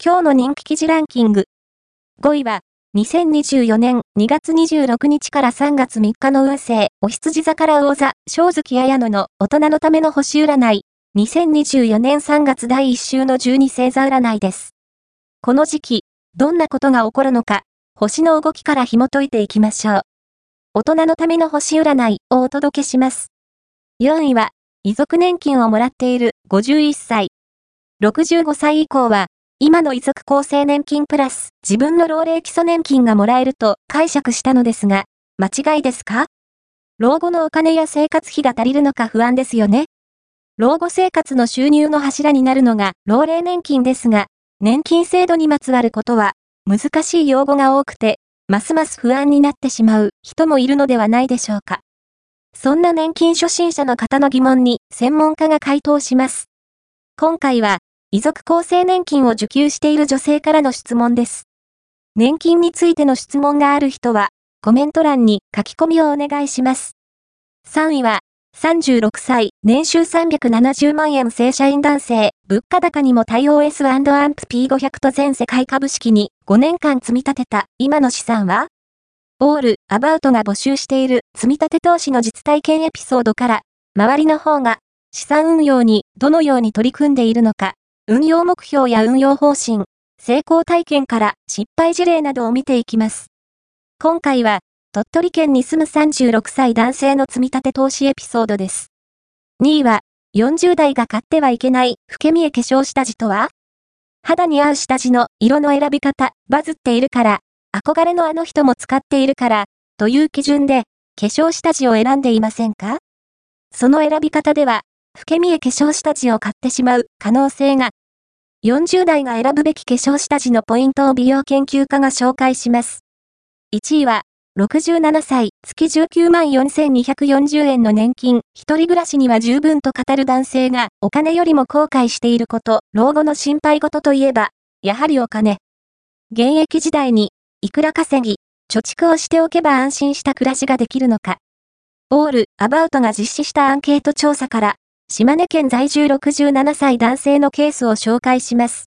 今日の人気記事ランキング。5位は、2024年2月26日から3月3日の運勢、お羊座から魚座、正月綾野の大人のための星占い、2024年3月第1週の12星座占いです。この時期、どんなことが起こるのか、星の動きから紐解いていきましょう。大人のための星占いをお届けします。4位は、遺族年金をもらっている51歳。65歳以降は、今の遺族厚生年金プラス自分の老齢基礎年金がもらえると解釈したのですが、間違いですか？老後のお金や生活費が足りるのか不安ですよね。老後生活の収入の柱になるのが老齢年金ですが、年金制度にまつわることは難しい用語が多くて、ますます不安になってしまう人もいるのではないでしょうか。そんな年金初心者の方の疑問に専門家が回答します。今回は遺族厚生年金を受給している女性からの質問です。年金についての質問がある人は、コメント欄に書き込みをお願いします。3位は、36歳、年収370万円正社員男性、物価高にも対応 S&AMP P500 と全世界株式に5年間積み立てた今の資産はオール、アバウトが募集している積み立て投資の実体験エピソードから、周りの方が資産運用にどのように取り組んでいるのか、運用目標や運用方針、成功体験から失敗事例などを見ていきます。今回は、鳥取県に住む36歳男性の積み立て投資エピソードです。2位は、40代が買ってはいけない老け見え化粧下地とは？肌に合う下地の色の選び方、バズっているから、憧れのあの人も使っているから、という基準で、化粧下地を選んでいませんか？その選び方では、老け見え化粧下地を買ってしまう可能性が40代が選ぶべき化粧下地のポイントを美容研究家が紹介します。1位は、67歳、月19万4240円の年金、一人暮らしには十分と語る男性が、お金よりも後悔していること、老後の心配事といえば、やはりお金。現役時代に、いくら稼ぎ、貯蓄をしておけば安心した暮らしができるのか。オール、アバウトが実施したアンケート調査から、島根県在住67歳男性のケースを紹介します。